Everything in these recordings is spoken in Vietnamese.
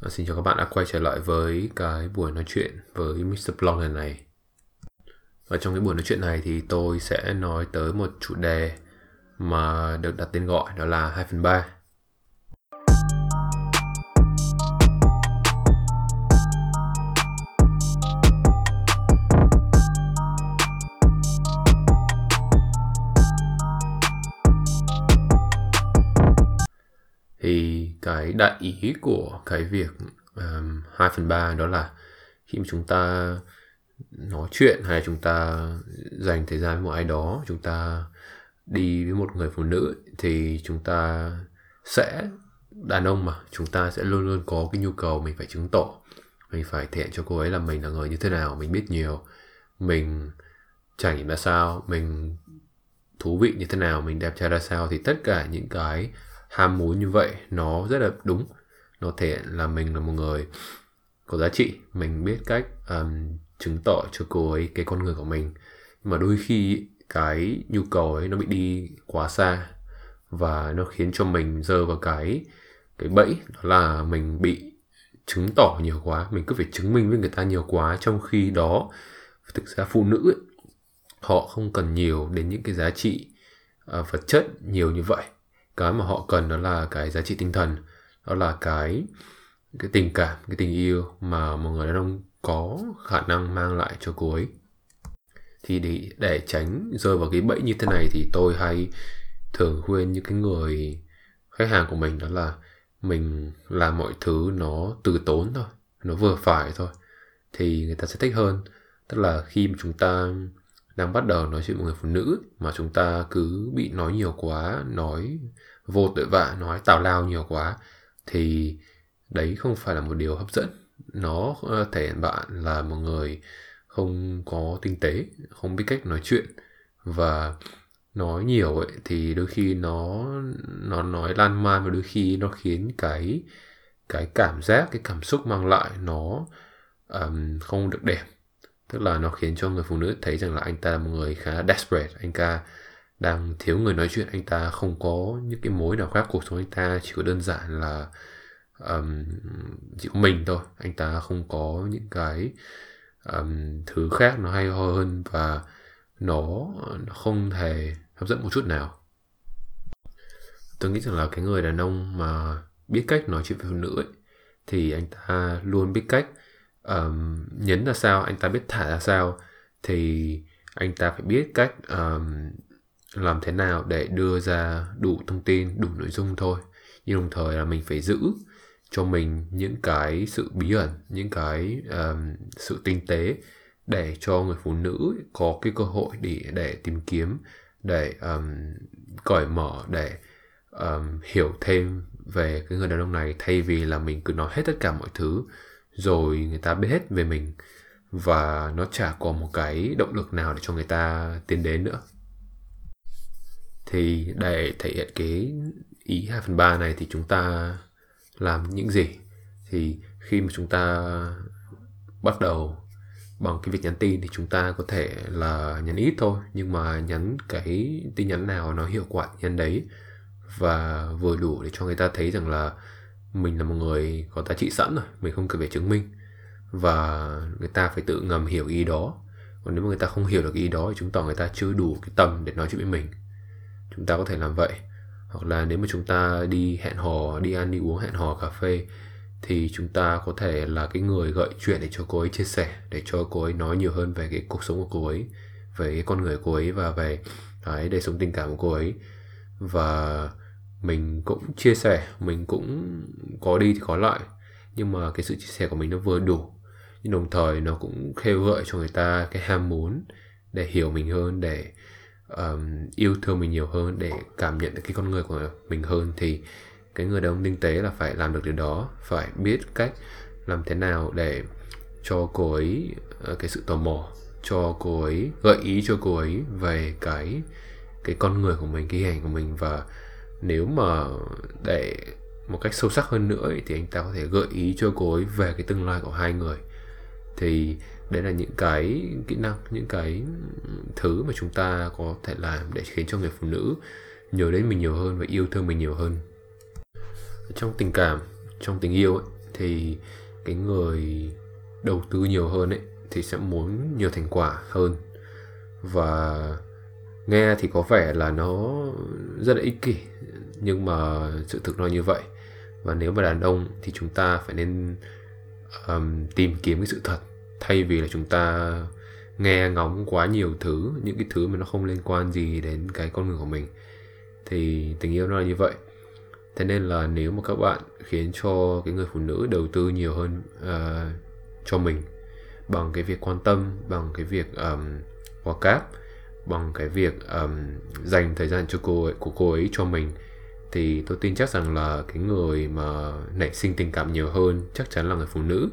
À, xin chào các bạn đã quay trở lại với cái buổi nói chuyện với Mr. Blog lần này. Và trong cái buổi nói chuyện này thì tôi sẽ nói tới một chủ đề mà được đặt tên gọi đó là 2 phần 3. Cái đại ý của cái việc um, 2 phần 3 đó là khi mà chúng ta nói chuyện hay chúng ta dành thời gian với một ai đó chúng ta đi với một người phụ nữ thì chúng ta sẽ đàn ông mà chúng ta sẽ luôn luôn có cái nhu cầu mình phải chứng tỏ mình phải thể hiện cho cô ấy là mình là người như thế nào mình biết nhiều mình trải nghiệm ra sao mình thú vị như thế nào mình đẹp trai ra sao. Thì tất cả những cái ham muốn như vậy nó rất là đúng. Nó thể hiện là mình là một người có giá trị. Mình biết cách um, chứng tỏ cho cô ấy cái con người của mình. Nhưng mà đôi khi cái nhu cầu ấy nó bị đi quá xa và nó khiến cho mình rơi vào cái cái bẫy đó là mình bị chứng tỏ nhiều quá. Mình cứ phải chứng minh với người ta nhiều quá trong khi đó thực ra phụ nữ ấy, họ không cần nhiều đến những cái giá trị uh, vật chất nhiều như vậy cái mà họ cần đó là cái giá trị tinh thần, đó là cái cái tình cảm, cái tình yêu mà một người đàn ông có khả năng mang lại cho cô ấy. Thì để để tránh rơi vào cái bẫy như thế này thì tôi hay thường khuyên những cái người khách hàng của mình đó là mình làm mọi thứ nó từ tốn thôi, nó vừa phải thôi. Thì người ta sẽ thích hơn. Tức là khi mà chúng ta đang bắt đầu nói chuyện với một người phụ nữ mà chúng ta cứ bị nói nhiều quá nói vô tội vạ nói tào lao nhiều quá thì đấy không phải là một điều hấp dẫn. Nó ờ, thể hiện bạn là một người không có tinh tế không biết cách nói chuyện và nói nhiều ấy thì đôi khi nó nó nói lan man và đôi khi nó khiến cái cái cảm giác cái cảm xúc mang lại nó um, không được đẹp tức là nó khiến cho người phụ nữ thấy rằng là anh ta là một người khá desperate. Anh ta đang thiếu người nói chuyện. Anh ta không có những cái mối nào khác. Cuộc sống anh ta chỉ có đơn giản là um, chỉ có mình thôi. Anh ta không có những cái um, thứ khác nó hay ho hơn và nó, nó không hề hấp dẫn một chút nào. Tôi nghĩ rằng là cái người đàn ông mà biết cách nói chuyện với phụ nữ ấy, thì anh ta luôn biết cách um, nhấn ra sao anh ta biết thả ra sao thì anh ta phải biết cách um, làm thế nào để đưa ra đủ thông tin đủ nội dung thôi. Nhưng đồng thời là mình phải giữ cho mình những cái sự bí ẩn những cái um, sự tinh tế để cho người phụ nữ có cái cơ hội để để tìm kiếm để um, cởi mở để um, hiểu thêm về cái người đàn ông này thay vì là mình cứ nói hết tất cả mọi thứ rồi người ta biết hết về mình và nó chả có một cái động lực nào để cho người ta tiến đến nữa. Thì để thể hiện cái ý 2 phần 3 này thì chúng ta làm những gì? Thì khi mà chúng ta bắt đầu bằng cái việc nhắn tin thì chúng ta có thể là nhắn ít thôi, nhưng mà nhắn cái tin nhắn nào nó hiệu quả nhắn đấy và vừa đủ để cho người ta thấy rằng là mình là một người có giá trị sẵn rồi, mình không cần phải chứng minh. Và người ta phải tự ngầm hiểu ý đó. Còn nếu mà người ta không hiểu được ý đó thì chứng tỏ người ta chưa đủ cái tầm để nói chuyện với mình. Chúng ta có thể làm vậy. Hoặc là nếu mà chúng ta đi hẹn hò, đi ăn, đi uống, hẹn hò, cà phê, thì chúng ta có thể là cái người gợi chuyện để cho cô ấy chia sẻ, để cho cô ấy nói nhiều hơn về cái cuộc sống của cô ấy, về cái con người của cô ấy và về cái đời sống tình cảm của cô ấy. Và mình cũng chia sẻ mình cũng có đi thì có lại nhưng mà cái sự chia sẻ của mình nó vừa đủ. Nhưng đồng thời nó cũng khêu gợi cho người ta cái ham muốn để hiểu mình hơn để um, yêu thương mình nhiều hơn để cảm nhận được cái con người của mình hơn thì cái người đàn ông tinh tế là phải làm được điều đó phải biết cách làm thế nào để cho cô ấy ờ, cái sự tò mò cho cô ấy gợi ý cho cô ấy về cái cái con người của mình cái hình ảnh của mình và nếu mà để một cách sâu sắc hơn nữa ấy, thì anh ta có thể gợi ý cho cô ấy về cái tương lai của hai người. Thì đấy là những cái kỹ năng những cái thứ mà chúng ta có thể làm để khiến cho người phụ nữ nhớ đến mình nhiều hơn và yêu thương mình nhiều hơn. Trong tình cảm trong tình yêu ấy, thì cái người đầu tư nhiều hơn ấy thì sẽ muốn nhiều thành quả hơn. Và nghe thì có vẻ là nó rất là ích kỷ nhưng mà sự thực nó như vậy. Và nếu mà đàn ông thì chúng ta phải nên um, tìm kiếm cái sự thật thay vì là chúng ta nghe ngóng quá nhiều thứ những cái thứ mà nó không liên quan gì đến cái con người của mình. Thì tình yêu nó là như vậy. Thế nên là nếu mà các bạn khiến cho cái người phụ nữ đầu tư nhiều hơn uh, cho mình bằng cái việc quan tâm bằng cái việc um, hòa cáp bằng cái việc um, dành thời gian cho cô ấy, của cô ấy cho mình. Thì tôi tin chắc rằng là cái người mà nảy sinh tình cảm nhiều hơn chắc chắn là người phụ nữ.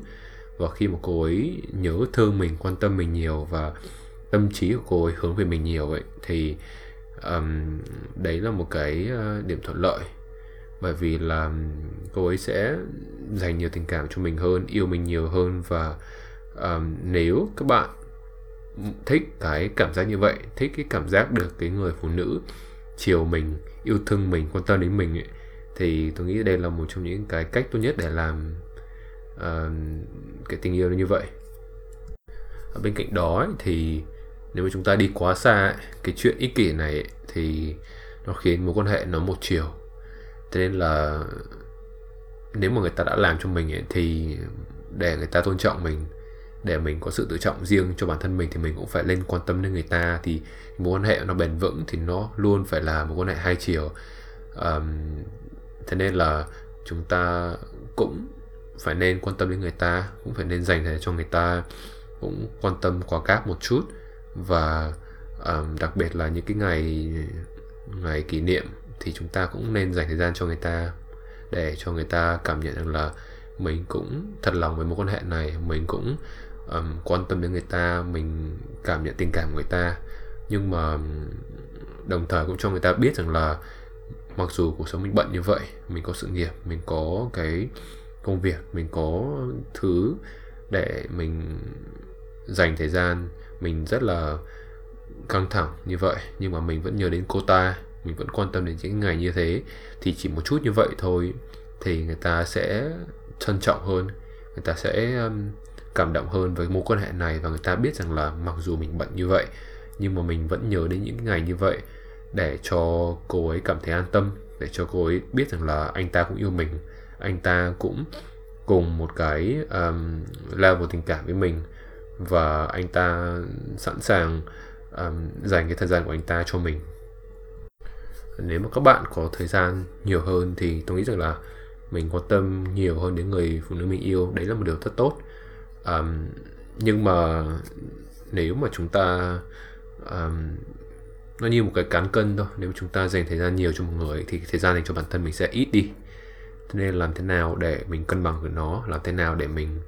Và khi mà cô ấy nhớ thương mình quan tâm mình nhiều và tâm trí của cô ấy hướng về mình nhiều vậy thì um, đấy là một cái uh, điểm thuận lợi. Bởi vì là cô ấy sẽ dành nhiều tình cảm cho mình hơn yêu mình nhiều hơn và um, nếu các bạn thích cái cảm giác như vậy thích cái cảm giác được cái người phụ nữ chiều mình yêu thương mình quan tâm đến mình ấy, thì tôi nghĩ đây là một trong những cái cách tốt nhất để làm uh, cái tình yêu như vậy. Ở bên cạnh đó ấy, thì nếu mà chúng ta đi quá xa ấy, cái chuyện ích kỷ này ấy, thì nó khiến mối quan hệ nó một chiều. Thế nên là nếu mà người ta đã làm cho mình ấy, thì để người ta tôn trọng mình để mình có sự tự trọng riêng cho bản thân mình thì mình cũng phải lên quan tâm đến người ta. Thì mối quan hệ nó bền vững thì nó luôn phải là một quan hệ hai chiều. Um, thế nên là chúng ta cũng phải nên quan tâm đến người ta cũng phải nên dành thời cho người ta cũng quan tâm quá cáp một chút. Và um, đặc biệt là những cái ngày ngày kỷ niệm thì chúng ta cũng nên dành thời gian cho người ta để cho người ta cảm nhận rằng là mình cũng thật lòng với mối quan hệ này mình cũng um, quan tâm đến người ta mình cảm nhận tình cảm của người ta. Nhưng mà đồng thời cũng cho người ta biết rằng là mặc dù cuộc sống mình bận như vậy mình có sự nghiệp mình có cái công việc mình có thứ để mình dành thời gian mình rất là căng thẳng như vậy. Nhưng mà mình vẫn nhớ đến cô ta mình vẫn quan tâm đến những ngày như thế. Thì chỉ một chút như vậy thôi thì người ta sẽ trân trọng hơn người ta sẽ um, cảm động hơn với mối quan hệ này và người ta biết rằng là mặc dù mình bận như vậy nhưng mà mình vẫn nhớ đến những ngày như vậy để cho cô ấy cảm thấy an tâm để cho cô ấy biết rằng là anh ta cũng yêu mình anh ta cũng cùng một cái um, level tình cảm với mình và anh ta sẵn sàng um, dành cái thời gian của anh ta cho mình. Nếu mà các bạn có thời gian nhiều hơn thì tôi nghĩ rằng là mình quan tâm nhiều hơn đến người phụ nữ mình yêu. Đấy là một điều rất tốt um, nhưng mà nếu mà chúng ta um, nó như một cái cán cân thôi nếu mà chúng ta dành thời gian nhiều cho một người thì thời gian dành cho bản thân mình sẽ ít đi. Thế nên làm thế nào để mình cân bằng với nó? Làm thế nào để mình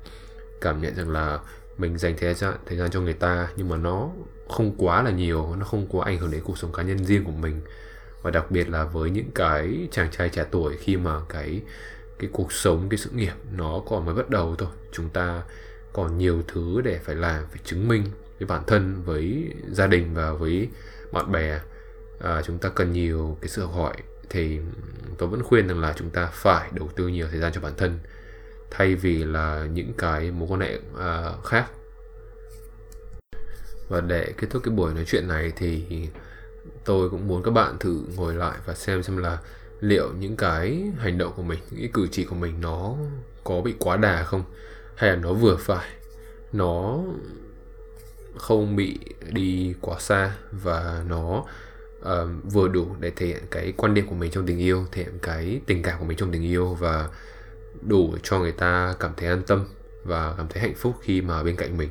cảm nhận rằng là mình dành thời gian thời gian cho người ta nhưng mà nó không quá là nhiều nó không quá ảnh hưởng đến cuộc sống cá nhân riêng của mình? Và đặc biệt là với những cái chàng trai trẻ tuổi khi mà cái cái cuộc sống cái sự nghiệp nó còn mới bắt đầu thôi chúng ta còn nhiều thứ để phải làm phải chứng minh với bản thân với gia đình và với bạn bè. À, chúng ta cần nhiều cái sự học hỏi. Thì tôi vẫn khuyên rằng là chúng ta phải đầu tư nhiều thời gian cho bản thân thay vì là những cái mối quan hệ à, khác. Và để kết thúc cái buổi nói chuyện này thì tôi cũng muốn các bạn thử ngồi lại và xem xem là liệu những cái hành động của mình những cái cử chỉ của mình nó có bị quá đà không hay là nó vừa phải nó không bị đi quá xa và nó uh, vừa đủ để thể hiện cái quan điểm của mình trong tình yêu thể hiện cái tình cảm của mình trong tình yêu và đủ cho người ta cảm thấy an tâm và cảm thấy hạnh phúc khi mà bên cạnh mình.